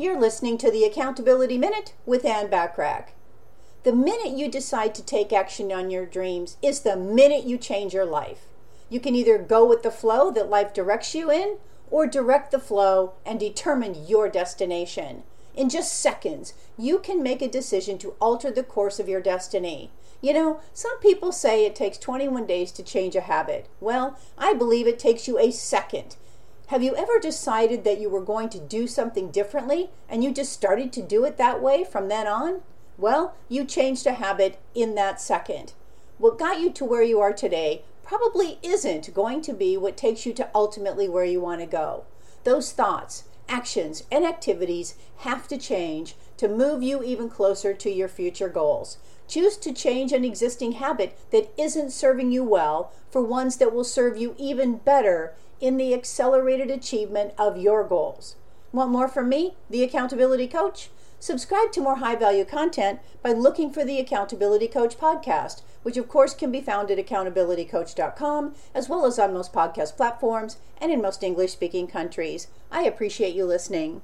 You're listening to the Accountability Minute with Ann Bachrach. The minute you decide to take action on your dreams is the minute you change your life. You can either go with the flow that life directs you in or direct the flow and determine your destination. In just seconds, you can make a decision to alter the course of your destiny. You know, some people say it takes 21 days to change a habit. Well, I believe it takes you a second. Have you ever decided that you were going to do something differently and you just started to do it that way from then on? Well, you changed a habit in that second. What got you to where you are today probably isn't going to be what takes you to ultimately where you want to go. Those thoughts, actions, and activities have to change to move you even closer to your future goals. Choose to change an existing habit that isn't serving you well for ones that will serve you even better in the accelerated achievement of your goals. Want more from me, the Accountability Coach? Subscribe to more high value content by looking for the Accountability Coach podcast, which of course can be found at accountabilitycoach.com as well as on most podcast platforms and in most English speaking countries. I appreciate you listening.